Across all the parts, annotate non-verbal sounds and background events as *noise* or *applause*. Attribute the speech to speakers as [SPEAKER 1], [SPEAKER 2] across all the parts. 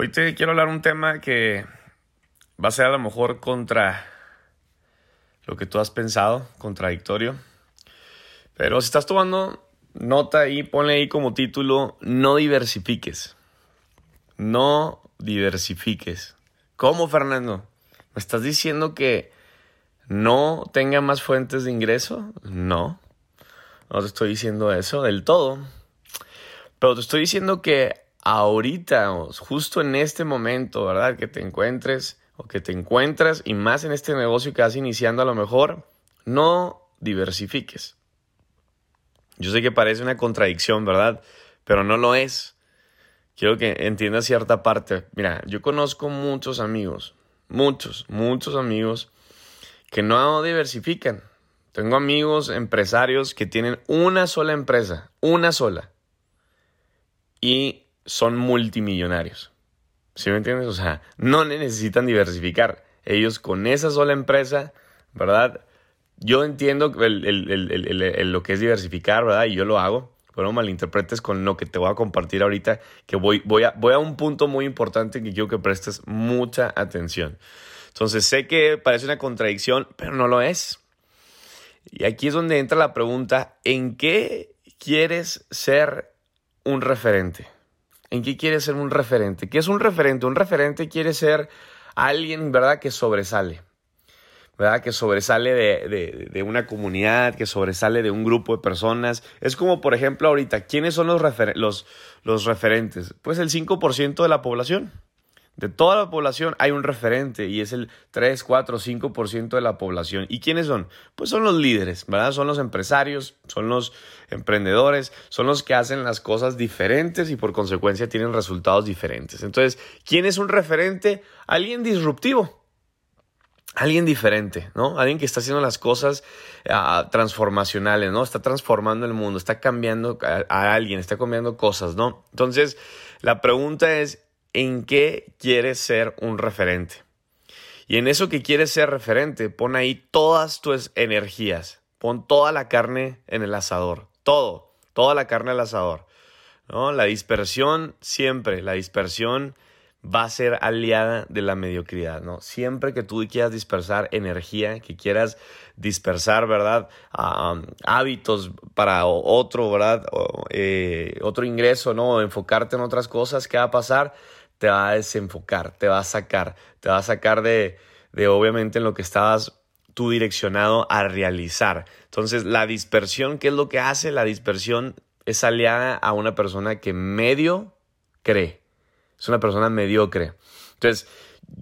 [SPEAKER 1] Hoy te quiero hablar un tema que va a ser a lo mejor contra lo que tú has pensado, contradictorio. Pero si estás tomando nota ahí, ponle ahí como título, no diversifiques. No diversifiques. ¿Cómo, Fernando? ¿Me estás diciendo que no tenga más fuentes de ingreso? No. No te estoy diciendo eso del todo. Pero te estoy diciendo que ahorita, justo en este momento, ¿verdad? Que te encuentres o que te encuentras y más en este negocio que vas iniciando a lo mejor, no diversifiques. Yo sé que parece una contradicción, ¿verdad? Pero no lo es. Quiero que entiendas cierta parte. Mira, yo conozco muchos amigos, muchos, muchos amigos que no diversifican. Tengo amigos empresarios que tienen una sola empresa, una sola. Y son multimillonarios. ¿Sí me entiendes? O sea, no necesitan diversificar. Ellos con esa sola empresa, ¿verdad? Yo entiendo lo que es diversificar, ¿verdad? Y yo lo hago. Pero no malinterpretes con lo que te voy a compartir ahorita, que voy, voy, a, voy a un punto muy importante que quiero que prestes mucha atención. Entonces, sé que parece una contradicción, pero no lo es. Y aquí es donde entra la pregunta, ¿en qué quieres ser un referente? ¿En qué quieres ser un referente? ¿Qué es un referente? Un referente quiere ser alguien, ¿verdad?, que sobresale. ¿verdad? Que sobresale de, una comunidad, que sobresale de un grupo de personas. Es como, por ejemplo, ahorita, ¿quiénes son los, los, los referentes? Pues el 5% de la población. De toda la población hay un referente y es el 3, 4, 5% de la población. ¿Y quiénes son? Pues son los líderes, ¿verdad? Son los empresarios, son los emprendedores, son los que hacen las cosas diferentes y por consecuencia tienen resultados diferentes. Entonces, ¿quién es un referente? Alguien disruptivo. Alguien diferente, ¿no? Alguien que está haciendo las cosas ah, transformacionales, ¿no? Está transformando el mundo, está cambiando a, a alguien, está cambiando cosas, ¿no? Entonces, la pregunta es, en qué quieres ser un referente. Y en eso que quieres ser referente, pon ahí todas tus energías. Pon toda la carne en el asador. Todo, toda la carne al asador. ¿no? La dispersión siempre, la dispersión va a ser aliada de la mediocridad, ¿no? Siempre que tú quieras dispersar energía, que quieras dispersar, ¿verdad? hábitos para otro, ¿verdad? Eh, otro ingreso, ¿no? enfocarte en otras cosas, ¿qué va a pasar? Te va a desenfocar, te va a sacar, te va a sacar de, de obviamente en lo que estabas tú direccionado a realizar. Entonces, la dispersión, ¿qué es lo que hace? La dispersión es aliada a una persona que medio cree. Es una persona mediocre. Entonces,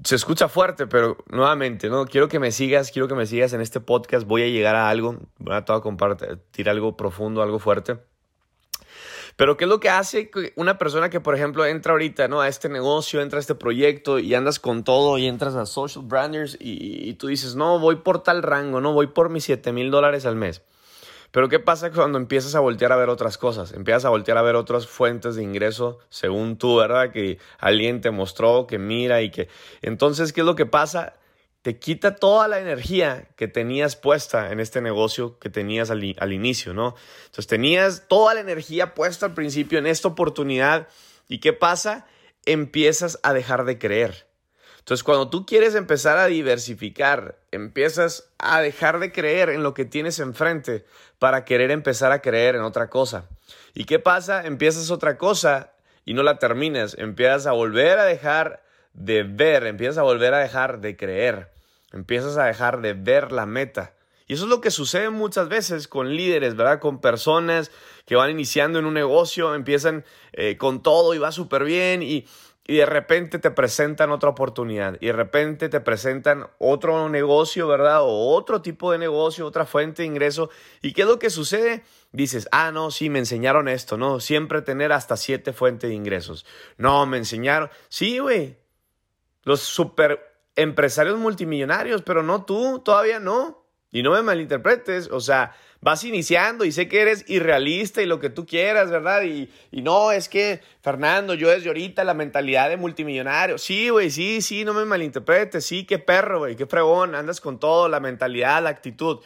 [SPEAKER 1] se escucha fuerte, pero nuevamente, ¿no? Quiero que me sigas, quiero que me sigas en este podcast. Voy a llegar a algo, voy a compartir algo profundo, algo fuerte. Pero ¿qué es lo que hace una persona que, por ejemplo, entra ahorita ¿no? a este negocio, entra a este proyecto y andas con todo y entras a social branders y, tú dices, no, voy por tal rango, no, voy por mis 7 mil dólares al mes. Pero ¿qué pasa cuando empiezas a voltear a ver otras cosas? Empiezas a voltear a ver otras fuentes de ingreso según tú, ¿verdad? Que alguien te mostró, que mira y que... Entonces, ¿qué es lo que pasa? Te quita toda la energía que tenías puesta en este negocio que tenías al, inicio, ¿no? Entonces tenías toda la energía puesta al principio en esta oportunidad y ¿qué pasa? Empiezas a dejar de creer. Entonces cuando tú quieres empezar a diversificar, empiezas a dejar de creer en lo que tienes enfrente para querer empezar a creer en otra cosa. ¿Y qué pasa? Empiezas otra cosa y no la terminas, empiezas a volver a dejar de ver, empiezas a volver a dejar de creer, empiezas a dejar de ver la meta. Y eso es lo que sucede muchas veces con líderes, ¿verdad? Con personas que van iniciando en un negocio, empiezan eh, con todo y va súper bien y, y de repente te presentan otra oportunidad y de repente te presentan otro negocio, ¿verdad? O otro tipo de negocio, otra fuente de ingreso. ¿Y qué es lo que sucede? Dices, ah, no, sí, me enseñaron esto, ¿no? Siempre tener hasta siete fuentes de ingresos. No, me enseñaron. Sí, güey, los super empresarios multimillonarios, pero no tú, todavía no. Y no me malinterpretes, o sea, vas iniciando y sé que eres irrealista y lo que tú quieras, ¿verdad? Y, no, es que, Fernando, yo desde ahorita la mentalidad de multimillonario. Sí, güey, sí, sí, no me malinterpretes, sí, qué perro, güey, qué fregón, andas con todo, la mentalidad, la actitud.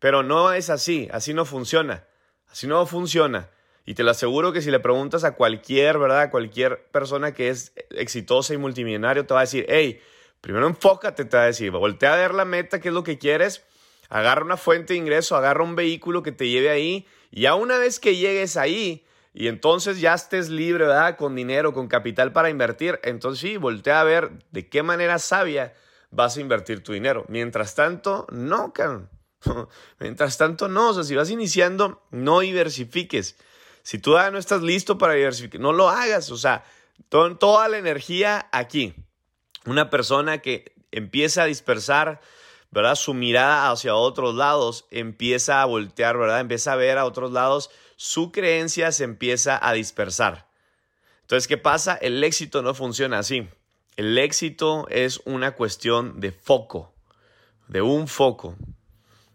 [SPEAKER 1] Pero no es así, así no funciona, así no funciona. Y te lo aseguro que si le preguntas a cualquier, ¿verdad? A cualquier persona que es exitosa y multimillonario, te va a decir, hey, primero enfócate, te va a decir, voltea a ver la meta, qué es lo que quieres, agarra una fuente de ingreso, agarra un vehículo que te lleve ahí, y ya una vez que llegues ahí, y entonces ya estés libre, ¿verdad? Con dinero, con capital para invertir, entonces sí, voltea a ver de qué manera sabia vas a invertir tu dinero. Mientras tanto, no, cabrón. *laughs* Mientras tanto, no. O sea, si vas iniciando, no diversifiques. Si tú no estás listo para diversificar, no lo hagas. O sea, toda la energía aquí. Una persona que empieza a dispersar, ¿verdad? Su mirada hacia otros lados, empieza a voltear, ¿verdad? Empieza a ver a otros lados, su creencia se empieza a dispersar. Entonces, ¿qué pasa? El éxito no funciona así. El éxito es una cuestión de foco, de un foco.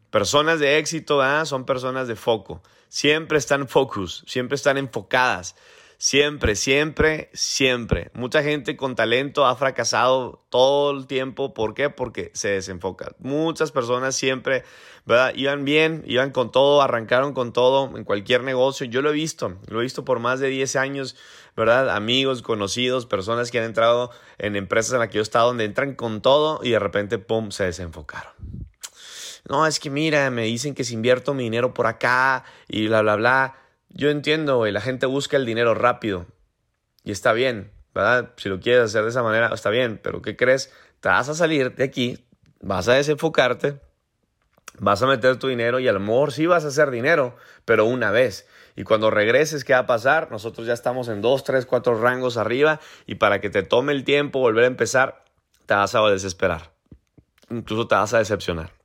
[SPEAKER 1] Personas de éxito son personas de foco. Siempre están focus, siempre están enfocadas. Siempre, siempre, siempre. Mucha gente con talento ha fracasado todo el tiempo. ¿Por qué? Porque se desenfoca. Muchas personas siempre, ¿verdad? Iban bien, iban con todo, arrancaron con todo en cualquier negocio. Yo lo he visto, lo he visto por más de 10 años, ¿verdad? Amigos, conocidos, personas que han entrado en empresas en las que yo he estado, donde entran con todo y de repente, ¡pum!, se desenfocaron no, es que mira, me dicen que si invierto mi dinero por acá y bla, bla, bla. Yo entiendo, güey, la gente busca el dinero rápido y está bien, ¿verdad? Si lo quieres hacer de esa manera, está bien, pero ¿qué crees? Te vas a salir de aquí, vas a desenfocarte, vas a meter tu dinero y a lo mejor sí vas a hacer dinero, pero una vez. Y cuando regreses, ¿qué va a pasar? Nosotros ya estamos en dos, tres, cuatro rangos arriba y para que te tome el tiempo volver a empezar, te vas a desesperar. Incluso te vas a decepcionar.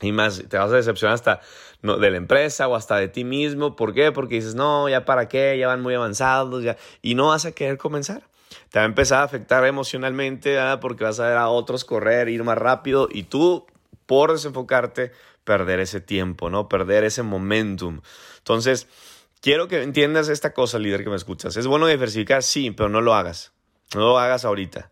[SPEAKER 1] Y más, te vas a decepcionar hasta de la empresa o hasta de ti mismo. ¿Por qué? Porque dices, no, ya para qué, ya van muy avanzados, ya. Y no vas a querer comenzar. Te va a empezar a afectar emocionalmente, porque vas a ver a otros correr, ir más rápido y tú, por desenfocarte, perder ese tiempo, ¿no? Perder ese momentum. Entonces, quiero que entiendas esta cosa, líder que me escuchas. Es bueno diversificar, sí, pero no lo hagas. No lo hagas ahorita.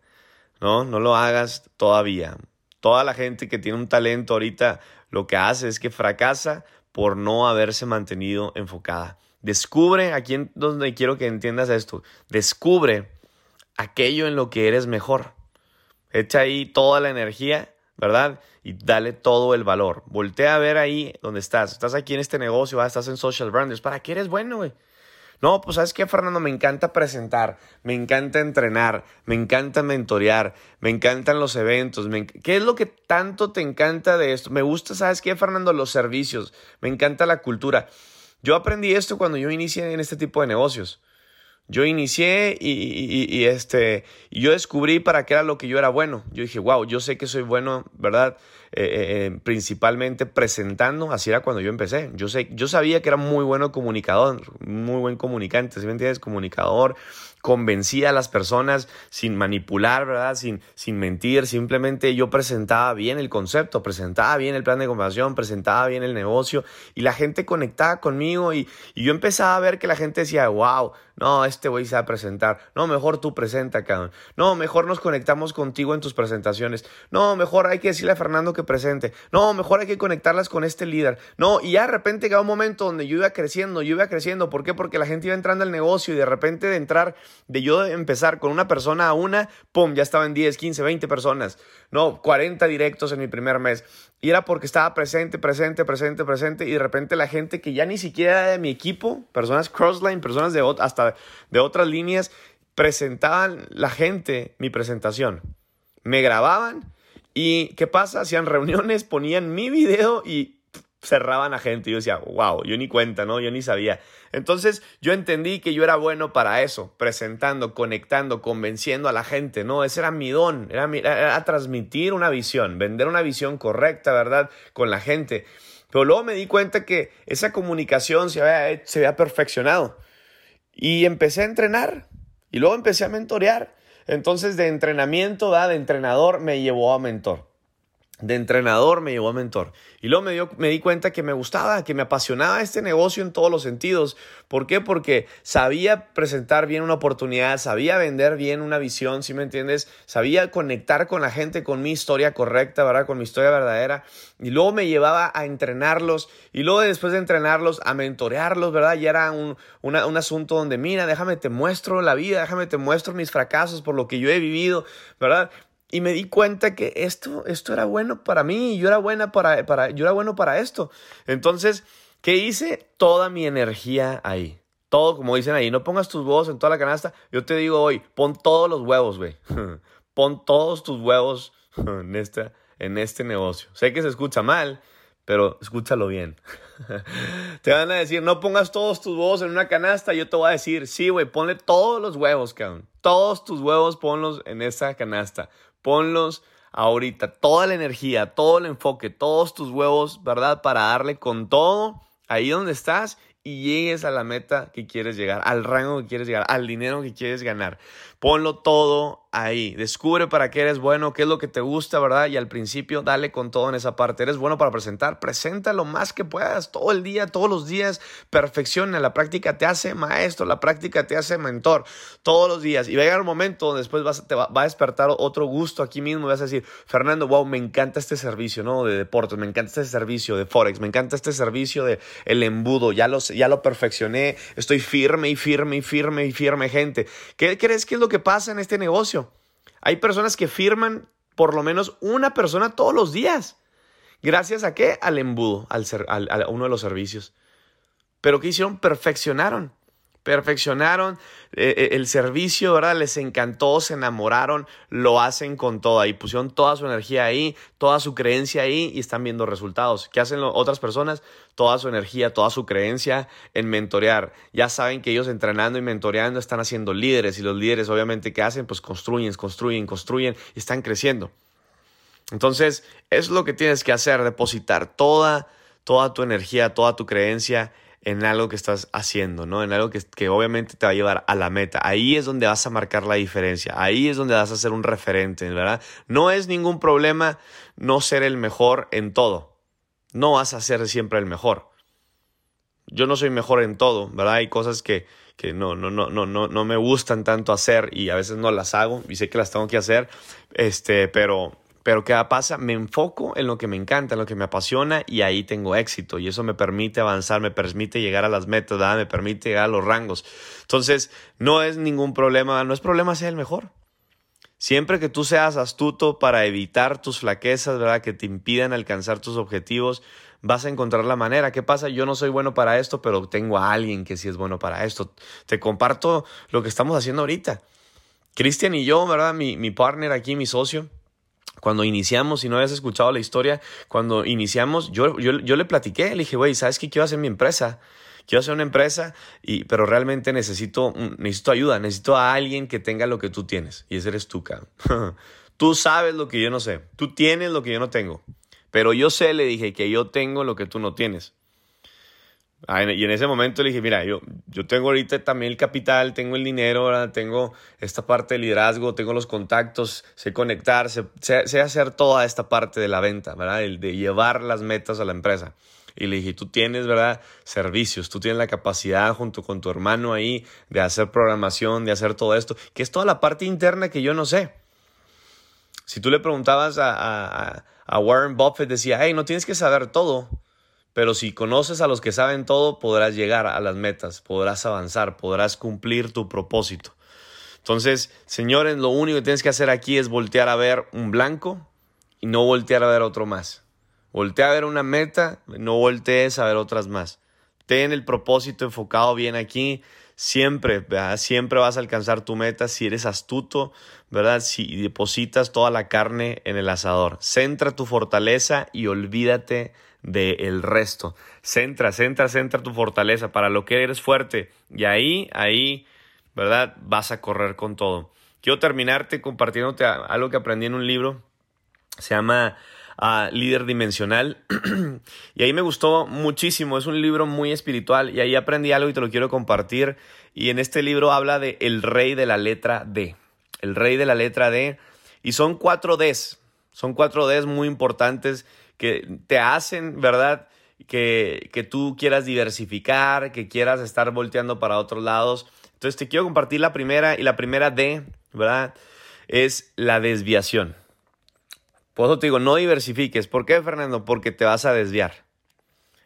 [SPEAKER 1] ¿no? No lo hagas todavía. Toda la gente que tiene un talento ahorita lo que hace es que fracasa por no haberse mantenido enfocada. Descubre, aquí en donde quiero que entiendas esto, descubre aquello en lo que eres mejor. Echa ahí toda la energía, ¿verdad? Y dale todo el valor. Voltea a ver ahí donde estás. Estás aquí en este negocio, estás en social branders. ¿Para qué eres bueno, güey? No, pues sabes qué, Fernando, me encanta presentar, me encanta entrenar, me encanta mentorear, me encantan los eventos. ¿Qué es lo que tanto te encanta de esto? Me gusta, ¿sabes qué, Fernando? Los servicios, me encanta la cultura. Yo aprendí esto cuando yo inicié en este tipo de negocios. Yo inicié y, este, y yo descubrí para qué era lo que yo era bueno. Yo dije, wow, yo sé que soy bueno, ¿verdad? Eh, eh, eh, principalmente presentando, así era cuando yo empecé. Yo, sé, yo sabía que era muy bueno comunicador, muy buen comunicante, ¿sí me entiendes? Comunicador, convencía a las personas sin manipular, ¿verdad? Sin, sin mentir, simplemente yo presentaba bien el concepto, presentaba bien el plan de conversación, presentaba bien el negocio y la gente conectaba conmigo y, y yo empezaba a ver que la gente decía, wow, no, este güey se va a presentar. No, mejor tú presenta, cabrón. No, mejor nos conectamos contigo en tus presentaciones. No, mejor hay que decirle a Fernando que presente. No, mejor hay que conectarlas con este líder. No, y ya de repente llegaba un momento donde yo iba creciendo, yo iba creciendo. ¿Por qué? Porque la gente iba entrando al negocio y de repente de entrar, de yo empezar con una persona a una, pum, ya estaban 10, 15, 20 personas. No, 40 directos en mi primer mes. Y era porque estaba presente, presente, presente, presente. Y de repente la gente que ya ni siquiera era de mi equipo, personas crossline, personas de hasta de otras líneas, presentaban la gente mi presentación. Me grababan y ¿qué pasa? Hacían reuniones, ponían mi video y cerraban a gente. Yo decía, wow, yo ni cuenta, ¿no? Yo ni sabía. Entonces yo entendí que yo era bueno para eso, presentando, conectando, convenciendo a la gente, ¿no? Ese era mi don, era, era transmitir una visión, vender una visión correcta, ¿verdad? Con la gente. Pero luego me di cuenta que esa comunicación se había, se había perfeccionado. Y empecé a entrenar. Y luego empecé a mentorear. Entonces de entrenamiento, ¿verdad? de entrenador, me llevó a mentor. De entrenador me llevó a mentor. Y luego me, di cuenta que me gustaba, que me apasionaba este negocio en todos los sentidos. ¿Por qué? Porque sabía presentar bien una oportunidad, sabía vender bien una visión, ¿sí me entiendes? Sabía conectar con la gente con mi historia correcta, ¿verdad? Con mi historia verdadera. Y luego me llevaba a entrenarlos y luego después de entrenarlos a mentorearlos, ¿verdad? Y era un, un asunto donde, mira, déjame te muestro la vida, déjame te muestro mis fracasos por lo que yo he vivido, ¿verdad? Y me di cuenta que esto, esto era bueno para mí, yo era, buena para, para, yo era bueno para esto. Entonces, ¿qué hice? Toda mi energía ahí. Todo, como dicen ahí, no pongas tus huevos en toda la canasta. Yo te digo hoy, pon todos los huevos, güey. *laughs* pon todos tus huevos *laughs* en, esta, en este negocio. Sé que se escucha mal, pero escúchalo bien. *laughs* te van a decir, no pongas todos tus huevos en una canasta. Yo te voy a decir, sí, güey, ponle todos los huevos, cabrón. Todos tus huevos ponlos en esa canasta ponlos ahorita, toda la energía, todo el enfoque, todos tus huevos, ¿verdad? Para darle con todo ahí donde estás y llegues a la meta que quieres llegar, al rango que quieres llegar, al dinero que quieres ganar. Ponlo todo ahí. Descubre para qué eres bueno, qué es lo que te gusta, ¿verdad? Y al principio dale con todo en esa parte. Eres bueno para presentar, presenta lo más que puedas, todo el día, todos los días. Perfecciona. La práctica te hace maestro, la práctica te hace mentor, todos los días. Y va a llegar un momento donde después vas, te va, a despertar otro gusto aquí mismo. Vas a decir, Fernando, wow, me encanta este servicio, ¿no? De deportes, me encanta este servicio de Forex, me encanta este servicio de el embudo. Ya lo, ya lo perfeccioné, estoy firme y firme y firme y firme, gente. ¿Qué crees que es lo que pasa en este negocio? Hay personas que firman por lo menos una persona todos los días. ¿Gracias a qué? Al embudo, al, a uno de los servicios. Pero ¿qué hicieron? Perfeccionaron perfeccionaron eh, eh, el servicio, ¿verdad? Les encantó, se enamoraron, lo hacen con todo ahí, pusieron toda su energía ahí, toda su creencia ahí y están viendo resultados. ¿Qué hacen otras personas? Toda su energía, toda su creencia en mentorear. Ya saben que ellos entrenando y mentoreando están haciendo líderes y los líderes obviamente ¿qué hacen? Pues construyen, construyen, construyen y están creciendo. Entonces, es lo que tienes que hacer, depositar toda, toda tu energía, toda tu creencia en algo que estás haciendo, ¿no? En algo que, que, obviamente te va a llevar a la meta. Ahí es donde vas a marcar la diferencia. Ahí es donde vas a ser un referente, ¿verdad? No es ningún problema no ser el mejor en todo. No vas a ser siempre el mejor. Yo no soy mejor en todo, ¿verdad? Hay cosas que, que no, no, no, no, no, no me gustan tanto hacer y a veces no las hago y sé que las tengo que hacer, este, pero, pero ¿qué pasa? Me enfoco en lo que me encanta, en lo que me apasiona y ahí tengo éxito y eso me permite avanzar, me permite llegar a las metas, me permite llegar a los rangos. Entonces, no es ningún problema, no es problema ser el mejor. Siempre que tú seas astuto para evitar tus flaquezas, ¿verdad? Que te impidan alcanzar tus objetivos, vas a encontrar la manera. ¿Qué pasa? Yo no soy bueno para esto, pero tengo a alguien que sí es bueno para esto. Te comparto lo que estamos haciendo ahorita. Cristian y yo, ¿verdad? Mi, mi partner aquí, mi socio, cuando iniciamos, si no habías escuchado la historia, cuando iniciamos, yo, yo, yo le platiqué, le dije, güey, ¿sabes qué quiero hacer mi empresa? Quiero hacer una empresa, y, pero realmente necesito, necesito ayuda, necesito a alguien que tenga lo que tú tienes. Y ese eres tú, cabrón. *laughs* tú sabes lo que yo no sé. Tú tienes lo que yo no tengo. Pero yo sé, le dije, que yo tengo lo que tú no tienes. Ah, y en ese momento le dije, mira, yo, yo tengo ahorita también el capital, tengo el dinero, tengo esta parte de liderazgo, tengo los contactos, sé conectar, sé, hacer toda esta parte de la venta, ¿verdad? El de llevar las metas a la empresa. Y le dije, tú tienes, ¿verdad? Servicios, tú tienes la capacidad junto con tu hermano ahí de hacer programación, de hacer todo esto, que es toda la parte interna que yo no sé. Si tú le preguntabas a, a, a Warren Buffett, decía, hey, no tienes que saber todo pero si conoces a los que saben todo, podrás llegar a las metas, podrás avanzar, podrás cumplir tu propósito. Entonces, señores, lo único que tienes que hacer aquí es voltear a ver un blanco y no voltear a ver otro más. Voltea a ver una meta, no voltees a ver otras más. Ten el propósito enfocado bien aquí. Siempre, siempre vas a alcanzar tu meta si eres astuto, ¿verdad? Si depositas toda la carne en el asador. Centra tu fortaleza y olvídate del resto. Centra, centra, centra tu fortaleza para lo que eres fuerte. Y ahí, ahí, ¿verdad? Vas a correr con todo. Quiero terminarte compartiéndote algo que aprendí en un libro. Se llama ah, Líder Dimensional. *clears throat* y ahí me gustó muchísimo. Es un libro muy espiritual. Y ahí aprendí algo y te lo quiero compartir. Y en este libro habla de el rey de la letra D. El rey de la letra D. Y son cuatro Ds. Son cuatro Ds muy importantes que te hacen, ¿verdad? Que, que tú quieras diversificar, que quieras estar volteando para otros lados. Entonces te quiero compartir la primera y la primera D, ¿verdad? Es la desviación. Por eso te digo, no diversifiques. ¿Por qué, Fernando? Porque te vas a desviar.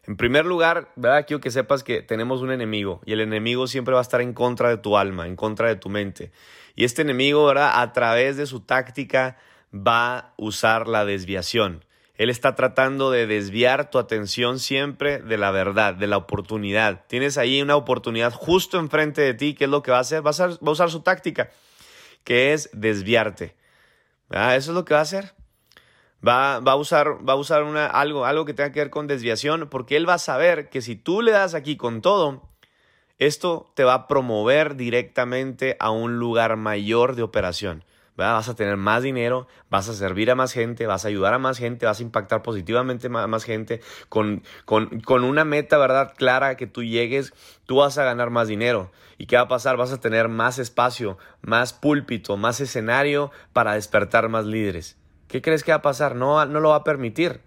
[SPEAKER 1] En primer lugar, ¿verdad? quiero que sepas que tenemos un enemigo y el enemigo siempre va a estar en contra de tu alma, en contra de tu mente. Y este enemigo, ¿verdad? A través de su táctica va a usar la desviación. Él está tratando de desviar tu atención siempre de la verdad, de la oportunidad. Tienes ahí una oportunidad justo enfrente de ti. ¿Qué es lo que va a hacer? Va a usar, su táctica, que es desviarte. ¿Verdad? Eso es lo que va a hacer. Va, va, a usar, va a usar una, algo, algo que tenga que ver con desviación, porque él va a saber que si tú le das aquí con todo, esto te va a promover directamente a un lugar mayor de operación. Vas a tener más dinero, vas a servir a más gente, vas a ayudar a más gente, vas a impactar positivamente a más gente. Con, con, con una meta, ¿verdad? Clara que tú llegues, tú vas a ganar más dinero. ¿Y qué va a pasar? Vas a tener más espacio, más púlpito, más escenario para despertar más líderes. ¿Qué crees que va a pasar? No, no lo va a permitir.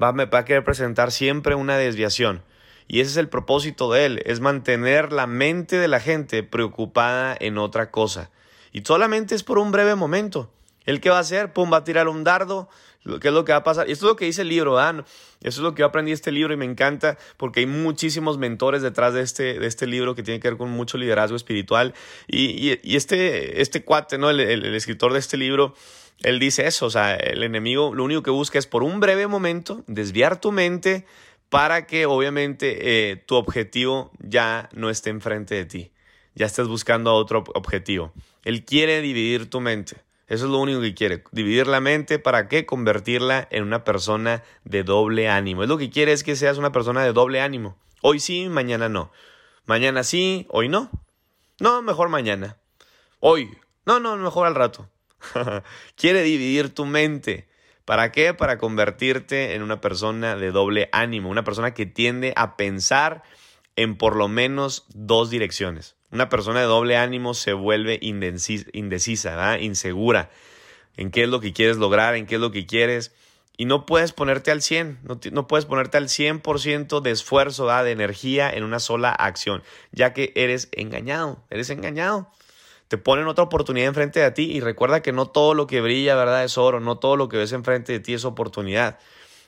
[SPEAKER 1] Va, va a querer presentar siempre una desviación. Y ese es el propósito de él, es mantener la mente de la gente preocupada en otra cosa. Y solamente es por un breve momento. ¿El qué va a hacer? Pum, va a tirar un dardo. ¿Qué es lo que va a pasar? Y esto es lo que dice el libro, ¿ah? Eso es lo que yo aprendí este libro y me encanta porque hay muchísimos mentores detrás de este, de este libro que tiene que ver con mucho liderazgo espiritual. Y, este, este cuate, ¿no? el, el escritor de este libro, él dice eso, o sea, el enemigo lo único que busca es por un breve momento desviar tu mente para que obviamente eh, tu objetivo ya no esté enfrente de ti, ya estés buscando otro objetivo. Él quiere dividir tu mente. Eso es lo único que quiere. Dividir la mente para qué? Convertirla en una persona de doble ánimo. Es lo que quiere es que seas una persona de doble ánimo. Hoy sí, mañana no. Mañana sí, hoy no. No, mejor mañana. Hoy. No, no, mejor al rato. *laughs* Quiere dividir tu mente. ¿Para qué? Para convertirte en una persona de doble ánimo, una persona que tiende a pensar en por lo menos dos direcciones. Una persona de doble ánimo se vuelve indecisa, insegura en qué es lo que quieres lograr, en qué es lo que quieres. Y no puedes ponerte al 100, no, puedes ponerte al 100% de esfuerzo, de energía en una sola acción, ya que eres engañado, eres engañado te ponen otra oportunidad enfrente de ti y recuerda que no todo lo que brilla, ¿verdad? Es oro, no todo lo que ves enfrente de ti es oportunidad.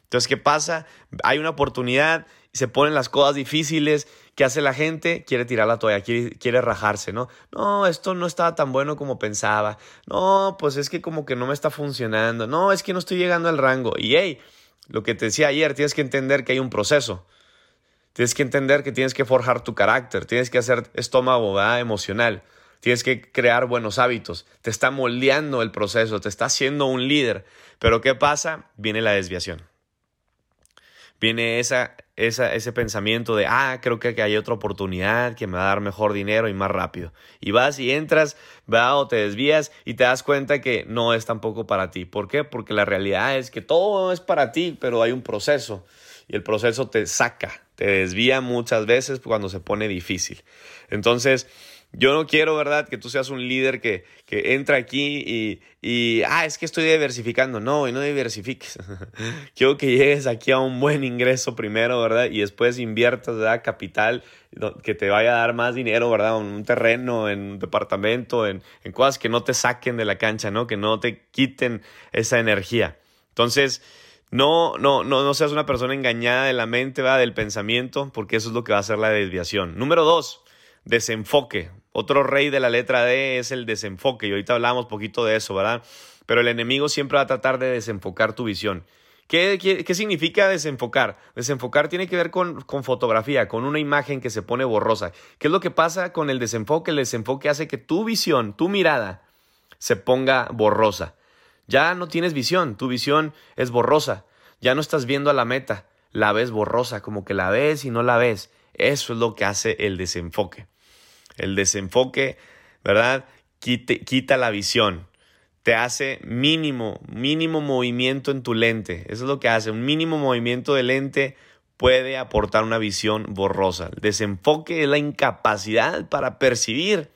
[SPEAKER 1] Entonces, ¿qué pasa? Hay una oportunidad se ponen las cosas difíciles. ¿Qué hace la gente? Quiere tirar la toalla, quiere, quiere rajarse, ¿no? No, esto no estaba tan bueno como pensaba. No, pues es que como que no me está funcionando. No, es que no estoy llegando al rango. Y hey, lo que te decía ayer, tienes que entender que hay un proceso. Tienes que entender que tienes que forjar tu carácter, tienes que hacer estómago ¿verdad? emocional. Tienes que crear buenos hábitos. Te está moldeando el proceso, te está haciendo un líder. Pero ¿qué pasa? Viene la desviación. Viene esa, ese pensamiento de, ah, creo que hay otra oportunidad que me va a dar mejor dinero y más rápido. Y vas y entras, va o te desvías y te das cuenta que no es tampoco para ti. ¿Por qué? Porque la realidad es que todo es para ti, pero hay un proceso. Y el proceso te saca, te desvía muchas veces cuando se pone difícil. Entonces, yo no quiero, ¿verdad?, que tú seas un líder que, que entra aquí y, y, ah, es que estoy diversificando. No, y no diversifiques. *laughs* quiero que llegues aquí a un buen ingreso primero, ¿verdad? Y después inviertas, ¿verdad?, capital que te vaya a dar más dinero, ¿verdad? En un terreno, en un departamento, en, en cosas que no te saquen de la cancha, ¿no? Que no te quiten esa energía. Entonces, no, no, no, no seas una persona engañada de la mente, ¿verdad? Del pensamiento, porque eso es lo que va a hacer la desviación. Número dos, desenfoque. Otro rey de la letra D es el desenfoque y ahorita hablamos poquito de eso, ¿verdad? Pero el enemigo siempre va a tratar de desenfocar tu visión. ¿Qué, qué, significa desenfocar? Desenfocar tiene que ver con, con, fotografía, con una imagen que se pone borrosa. ¿Qué es lo que pasa con el desenfoque? El desenfoque hace que tu visión, tu mirada, se ponga borrosa. Ya no tienes visión, tu visión es borrosa. Ya no estás viendo a la meta, la ves borrosa, como que la ves y no la ves. Eso es lo que hace el desenfoque. El desenfoque, ¿verdad? quita la visión. Te hace mínimo, mínimo movimiento en tu lente. Eso es lo que hace. Un mínimo movimiento de lente puede aportar una visión borrosa. El desenfoque es la incapacidad para percibir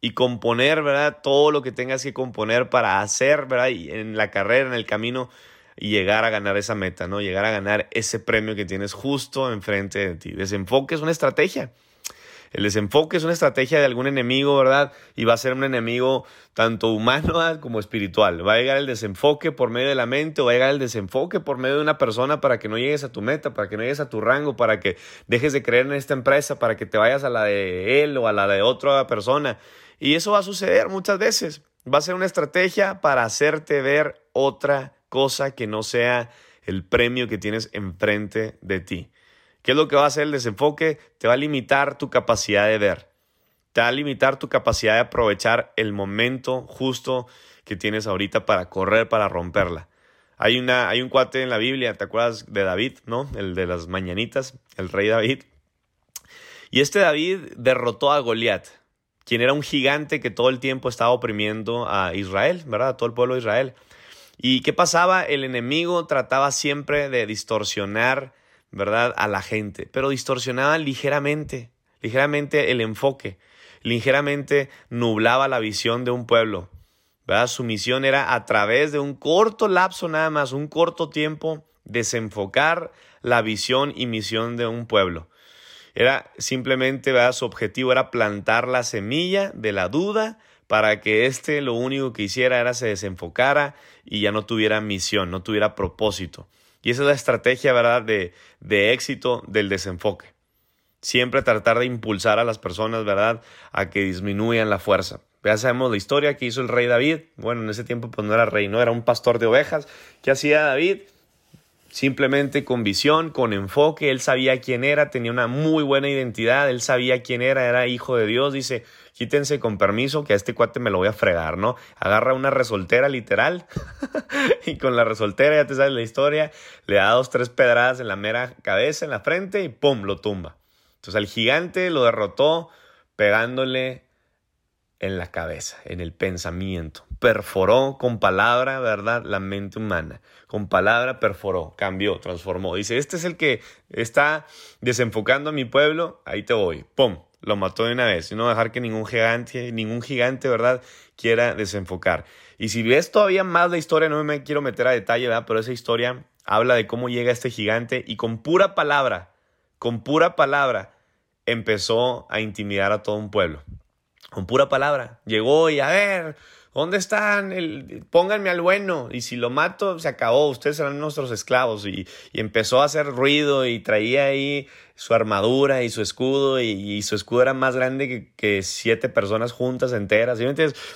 [SPEAKER 1] y componer, ¿verdad? Todo lo que tengas que componer para hacer, ¿verdad? Y en la carrera, en el camino, y llegar a ganar esa meta, ¿no? Llegar a ganar ese premio que tienes justo enfrente de ti. Desenfoque es una estrategia. El desenfoque es una estrategia de algún enemigo, ¿verdad? Y va a ser un enemigo tanto humano *laughs* como espiritual. Va a llegar el desenfoque por medio de la mente o va a llegar el desenfoque por medio de una persona para que no llegues a tu meta, para que no llegues a tu rango, para que dejes de creer en esta empresa, para que te vayas a la de él o a la de otra persona. Y eso va a suceder muchas veces. Va a ser una estrategia para hacerte ver otra cosa que no sea el premio que tienes enfrente de ti. ¿Qué es lo que va a hacer el desenfoque? Te va a limitar tu capacidad de ver. Te va a limitar tu capacidad de aprovechar el momento justo que tienes ahorita para correr, para romperla. Hay, una, hay un cuate en la Biblia, ¿te acuerdas de David, no? El de las mañanitas, el rey David. Y este David derrotó a Goliat, quien era un gigante que todo el tiempo estaba oprimiendo a Israel, ¿verdad? A todo el pueblo de Israel. ¿Y qué pasaba? El enemigo trataba siempre de distorsionar ¿verdad? A la gente, pero distorsionaba ligeramente, ligeramente el enfoque, ligeramente nublaba la visión de un pueblo, ¿verdad? Su misión era a través de un corto lapso nada más, un corto tiempo, desenfocar la visión y misión de un pueblo. Era simplemente, ¿verdad? Su objetivo era plantar la semilla de la duda para que éste lo único que hiciera era se desenfocara y ya no tuviera misión, no tuviera propósito. Y esa es la estrategia, ¿verdad?, de, de éxito del desenfoque. Siempre tratar de impulsar a las personas, ¿verdad?, a que disminuyan la fuerza. Ya sabemos la historia que hizo el rey David. Bueno, en ese tiempo pues no era rey, no era un pastor de ovejas. ¿Qué hacía David? Simplemente con visión, con enfoque, él sabía quién era, tenía una muy buena identidad, él sabía quién era, era hijo de Dios, dice, quítense con permiso que a este cuate me lo voy a fregar, ¿no? Agarra una resoltera literal *laughs* y con la resoltera, ya te sabes la historia, le da dos, tres pedradas en la mera cabeza, en la frente y ¡pum! lo tumba. Entonces al gigante lo derrotó pegándole en la cabeza, en el pensamiento. Perforó con palabra, ¿verdad? La mente humana. Con palabra perforó, cambió, transformó. Dice, este es el que está desenfocando a mi pueblo, ahí te voy. ¡Pum! lo mató de una vez y no dejar que ningún gigante, ningún gigante, ¿verdad?, quiera desenfocar. Y si ves todavía más la historia, no me quiero meter a detalle, ¿verdad?, pero esa historia habla de cómo llega este gigante y con pura palabra, con pura palabra, empezó a intimidar a todo un pueblo. Con pura palabra. Llegó y a ver, ¿Dónde están? El, pónganme al bueno. Y si lo mato, se acabó. Ustedes serán nuestros esclavos. Y, empezó a hacer ruido y traía ahí su armadura y su escudo. Y, su escudo era más grande que, siete personas juntas, enteras. ¿sí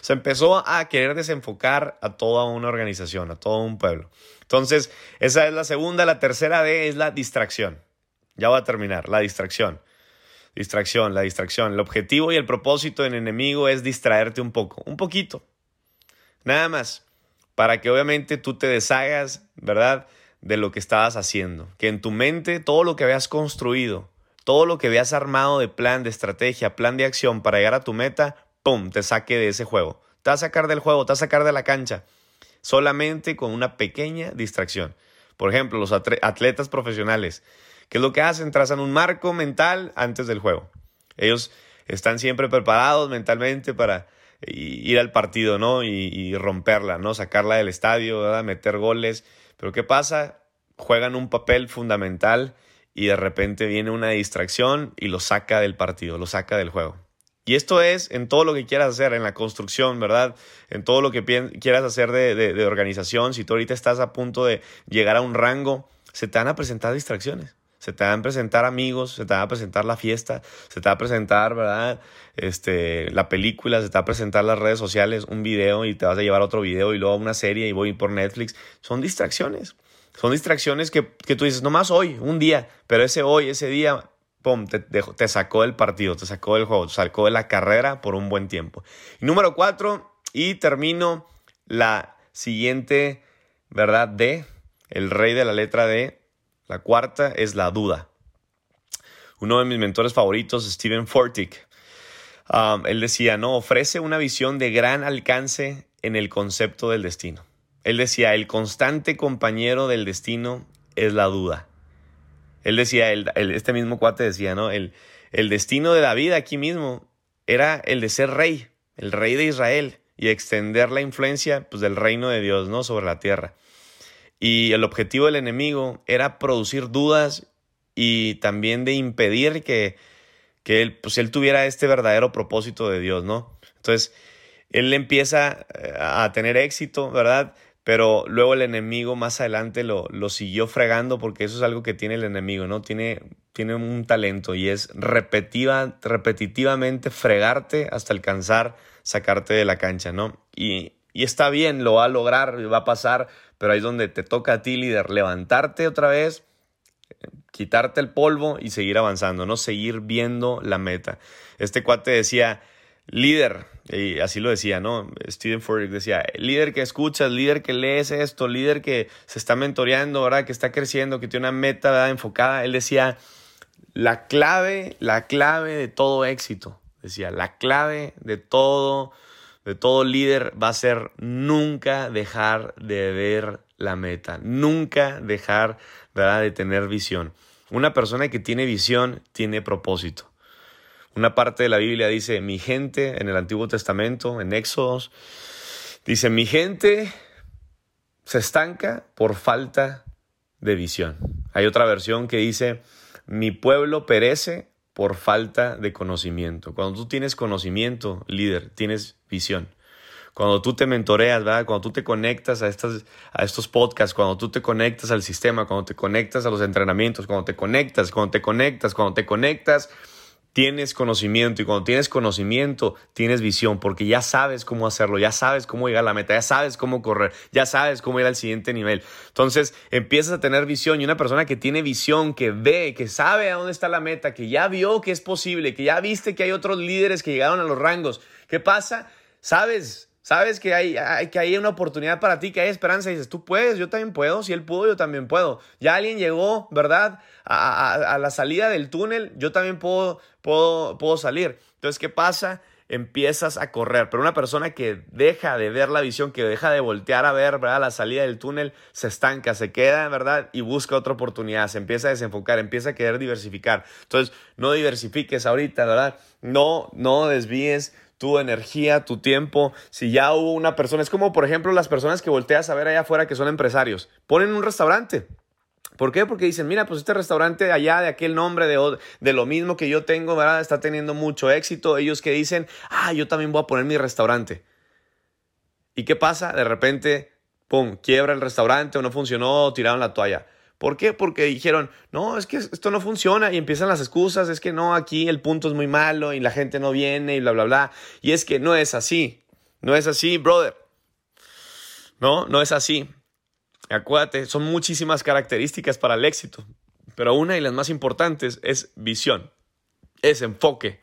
[SPEAKER 1] Se empezó a querer desenfocar a toda una organización, a todo un pueblo. Entonces, esa es la segunda. La tercera D es la distracción. Ya voy a terminar. La distracción. Distracción, la distracción. El objetivo y el propósito del enemigo es distraerte un poco, un poquito. Nada más, para que obviamente tú te deshagas, ¿verdad? De lo que estabas haciendo. Que en tu mente todo lo que habías construido, todo lo que habías armado de plan, de estrategia, plan de acción para llegar a tu meta, ¡pum!, te saque de ese juego. Te va a sacar del juego, te va a sacar de la cancha. Solamente con una pequeña distracción. Por ejemplo, los atletas profesionales. ¿Qué es lo que hacen? Trazan un marco mental antes del juego. Ellos están siempre preparados mentalmente para ir al partido, ¿no? Y, romperla, ¿no? Sacarla del estadio. Meter goles. Pero ¿qué pasa? Juegan un papel fundamental y de repente viene una distracción y lo saca del partido, lo saca del juego. Y esto es en todo lo que quieras hacer, en la construcción, ¿verdad? En todo lo que quieras hacer de, de organización. Si tú ahorita estás a punto de llegar a un rango, se te van a presentar distracciones se te van a presentar amigos, se te va a presentar la fiesta, se te va a presentar, ¿verdad? Este, la película, se te va a presentar las redes sociales, un video y te vas a llevar otro video y luego una serie y voy por Netflix. Son distracciones. Son distracciones que, que tú dices, nomás hoy, un día, pero ese hoy, ese día, pum, te, te, sacó del partido, te sacó del juego, te sacó de la carrera por un buen tiempo. Número cuatro, y termino la siguiente, ¿verdad? D, el rey de la letra D, la cuarta es la duda. Uno de mis mentores favoritos, Steven Fortick, um, él decía, no, ofrece una visión de gran alcance en el concepto del destino. Él decía, el constante compañero del destino es la duda. Él decía, este mismo cuate decía, ¿no? El, el destino de David aquí mismo era el de ser rey, el rey de Israel, y extender la influencia pues, del reino de Dios, ¿no? Sobre la tierra. Y el objetivo del enemigo era producir dudas y también de impedir que, que él, pues, él tuviera este verdadero propósito de Dios, ¿no? Entonces, él empieza eh, a tener éxito, ¿verdad? Pero luego el enemigo más adelante lo, lo, siguió fregando porque eso es algo que tiene el enemigo, ¿no? Tiene, tiene un talento y es repetitiva, repetitivamente fregarte hasta alcanzar sacarte de la cancha, ¿no? Y, y está bien, lo va a lograr, va a pasar, pero ahí es donde te toca a ti, líder, levantarte otra vez, quitarte el polvo y seguir avanzando, ¿no? Seguir viendo la meta. Este cuate decía, líder, y así lo decía, ¿no? Steven Furtick decía, líder que escuchas, líder que lees esto, líder que se está mentoreando, ¿verdad? Que está creciendo, que tiene una meta enfocada. Él decía, la clave, la clave de todo éxito, decía, la clave de todo, todo líder va a ser nunca dejar de ver la meta, nunca dejar, ¿verdad? De tener visión. Una persona que tiene visión tiene propósito. Una parte de la Biblia dice, mi gente, en el Antiguo Testamento, en Éxodos, dice, mi gente se estanca por falta de visión. Hay otra versión que dice, mi pueblo perece por falta de conocimiento. Cuando tú tienes conocimiento, líder, tienes visión. Cuando tú te mentoreas, ¿verdad? Cuando tú te conectas a, estas, a estos podcasts, cuando tú te conectas al sistema, cuando te conectas a los entrenamientos, cuando te conectas, cuando te conectas, cuando te conectas, tienes conocimiento y cuando tienes conocimiento tienes visión porque ya sabes cómo hacerlo, ya sabes cómo llegar a la meta, ya sabes cómo correr, ya sabes cómo ir al siguiente nivel. Entonces empiezas a tener visión y una persona que tiene visión, que ve, que sabe a dónde está la meta, que ya vio que es posible, que ya viste que hay otros líderes que llegaron a los rangos. ¿Qué pasa? Sabes, Sabes que hay, que hay una oportunidad para ti, que hay esperanza y dices, tú puedes, yo también puedo, si él pudo, yo también puedo. Ya alguien llegó, ¿verdad? A, la salida del túnel, yo también puedo, puedo, puedo salir. Entonces, ¿qué pasa? Empiezas a correr, pero una persona que deja de ver la visión, que deja de voltear a ver, ¿verdad? La salida del túnel, se estanca, se queda, ¿verdad? Y busca otra oportunidad, se empieza a desenfocar, empieza a querer diversificar. Entonces, no diversifiques ahorita, ¿verdad? No, no desvíes tu energía, tu tiempo. Si ya hubo una persona, es como por ejemplo las personas que volteas a ver allá afuera que son empresarios, ponen un restaurante. ¿Por qué? Porque dicen, mira, pues este restaurante allá de aquel nombre, de, de lo mismo que yo tengo, ¿verdad? Está teniendo mucho éxito. Ellos que dicen, ah, yo también voy a poner mi restaurante. ¿Y qué pasa? De repente, pum, quiebra el restaurante o no funcionó, tiraron la toalla. ¿Por qué? Porque dijeron, no, es que esto no funciona y empiezan las excusas, es que no, aquí el punto es muy malo y la gente no viene y bla, bla, bla. Y es que no es así, no es así, brother. No, no es así. Acuérdate, son muchísimas características para el éxito, pero una y las más importantes es visión, es enfoque,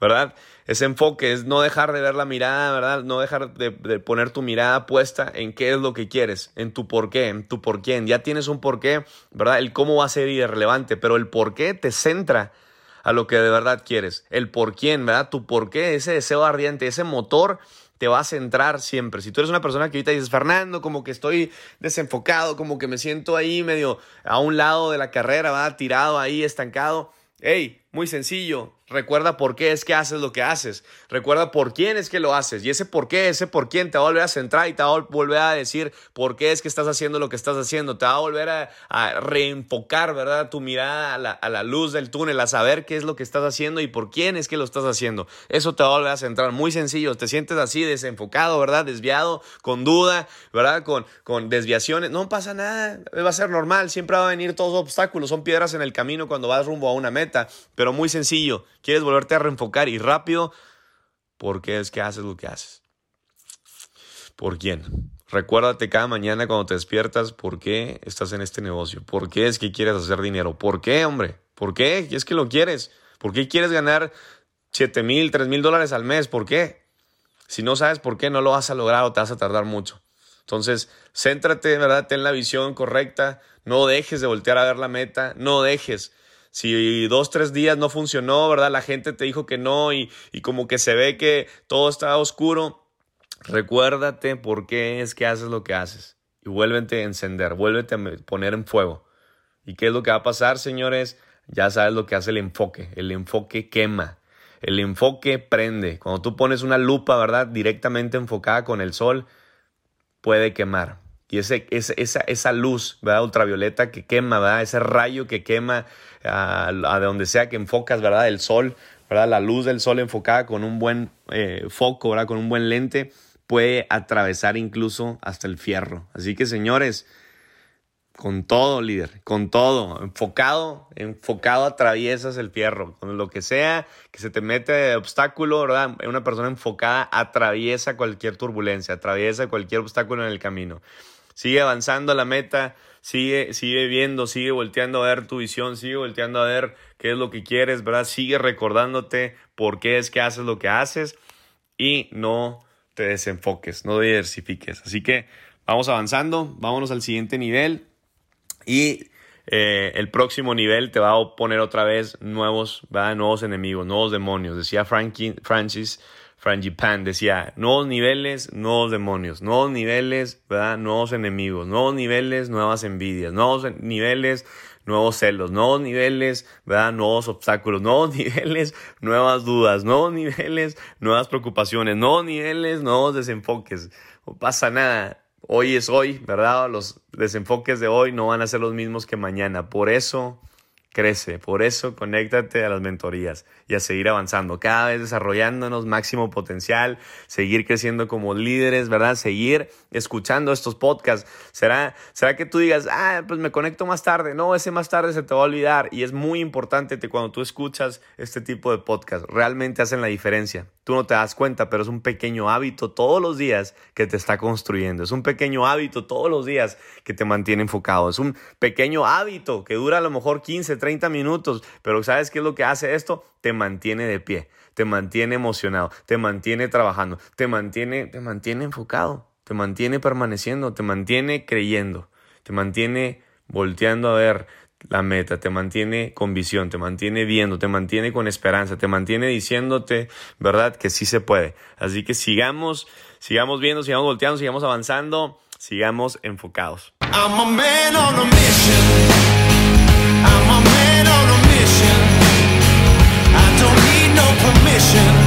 [SPEAKER 1] ¿verdad? ese enfoque, es no dejar de ver la mirada, ¿verdad? No dejar de, poner tu mirada puesta en qué es lo que quieres, en tu por qué, en tu por quién. Ya tienes un por qué, ¿verdad? El cómo va a ser irrelevante, pero el por qué te centra a lo que de verdad quieres. El por quién, ¿verdad? Tu por qué, ese deseo ardiente, ese motor te va a centrar siempre. Si tú eres una persona que ahorita dices, Fernando, como que estoy desenfocado, como que me siento ahí medio a un lado de la carrera, va tirado ahí, estancado. Hey, muy sencillo, Recuerda por qué es que haces lo que haces. Recuerda por quién es que lo haces. Y ese por qué, ese por quién te va a volver a centrar y te va a volver a decir por qué es que estás haciendo lo que estás haciendo. Te va a volver a, reenfocar, ¿verdad? Tu mirada a la, a la, luz del túnel, a saber qué es lo que estás haciendo y por quién es que lo estás haciendo. Eso te va a volver a centrar. Muy sencillo. Te sientes así, desenfocado, ¿verdad? Desviado, con duda, ¿verdad? Con, con desviaciones. No pasa nada. Va a ser normal. Siempre va a venir todos los obstáculos. Son piedras en el camino cuando vas rumbo a una meta. Pero muy sencillo quieres volverte a reenfocar y rápido, ¿por qué es que haces lo que haces? ¿Por quién? Recuérdate cada mañana cuando te despiertas por qué estás en este negocio, por qué es que quieres hacer dinero, por qué, hombre, por qué, es que lo quieres, por qué quieres ganar 7 mil, 3 mil dólares al mes, ¿por qué? Si no sabes por qué, no lo vas a lograr o te vas a tardar mucho. Entonces, céntrate, ¿verdad? Ten la visión correcta, no dejes de voltear a ver la meta, no dejes si dos, tres días no funcionó, ¿verdad? La gente te dijo que no y, y como que se ve que todo está oscuro, recuérdate por qué es que haces lo que haces y vuélvete a encender, vuélvete a poner en fuego. ¿Y qué es lo que va a pasar, señores? Ya sabes lo que hace el enfoque. El enfoque quema. El enfoque prende. Cuando tú pones una lupa, ¿verdad? Directamente enfocada con el sol, puede quemar. Y ese, esa, esa, luz ¿verdad? ultravioleta que quema, ¿verdad? ese rayo que quema a, a donde sea que enfocas, ¿verdad? el sol, ¿verdad? la luz del sol enfocada con un buen eh, foco, ¿verdad? con un buen lente, puede atravesar incluso hasta el fierro. Así que señores, con todo, líder, con todo, enfocado, enfocado atraviesas el fierro, con lo que sea que se te mete de obstáculo, ¿verdad? Una persona enfocada atraviesa cualquier turbulencia, atraviesa cualquier obstáculo en el camino. Sigue avanzando a la meta, sigue, sigue viendo, sigue volteando a ver tu visión, sigue volteando a ver qué es lo que quieres, ¿verdad? Sigue recordándote por qué es que haces lo que haces y no te desenfoques, no diversifiques. Así que vamos avanzando, vámonos al siguiente nivel y eh, el próximo nivel te va a poner otra vez nuevos, ¿verdad? nuevos enemigos, nuevos demonios. Decía Frankie, Francis Frangipane, decía, nuevos niveles, nuevos demonios, nuevos niveles, ¿verdad? nuevos enemigos, nuevos niveles, nuevas envidias, nuevos niveles, nuevos celos, nuevos niveles, ¿verdad? Nuevos obstáculos, nuevos *laughs* niveles, nuevas dudas, nuevos niveles, nuevas preocupaciones, nuevos niveles, nuevos desenfoques. No pasa nada hoy es hoy, ¿verdad? Los desenfoques de hoy no van a ser los mismos que mañana. Por eso crece, por eso conéctate a las mentorías y a seguir avanzando, cada vez desarrollándonos máximo potencial, seguir creciendo como líderes, ¿verdad? Seguir escuchando estos podcasts. ¿Será, será que tú digas, ah, pues me conecto más tarde? No, ese más tarde se te va a olvidar y es muy importante que cuando tú escuchas este tipo de podcast, realmente hacen la diferencia. Tú no te das cuenta, pero es un pequeño hábito todos los días que te está construyendo. Es un pequeño hábito todos los días que te mantiene enfocado. Es un pequeño hábito que dura a lo mejor 15, 30 minutos, pero ¿sabes qué es lo que hace esto? Te mantiene de pie, te mantiene emocionado, te mantiene trabajando, te mantiene, te mantiene enfocado, te mantiene permaneciendo, te mantiene creyendo, te mantiene volteando a ver la meta, te mantiene con visión, te mantiene viendo, te mantiene con esperanza, te mantiene diciéndote, ¿verdad? Que sí se puede. Así que sigamos, sigamos viendo, sigamos volteando, sigamos avanzando, sigamos enfocados. I'm a man on a mission. I'm a man on a mission. I don't need no permission.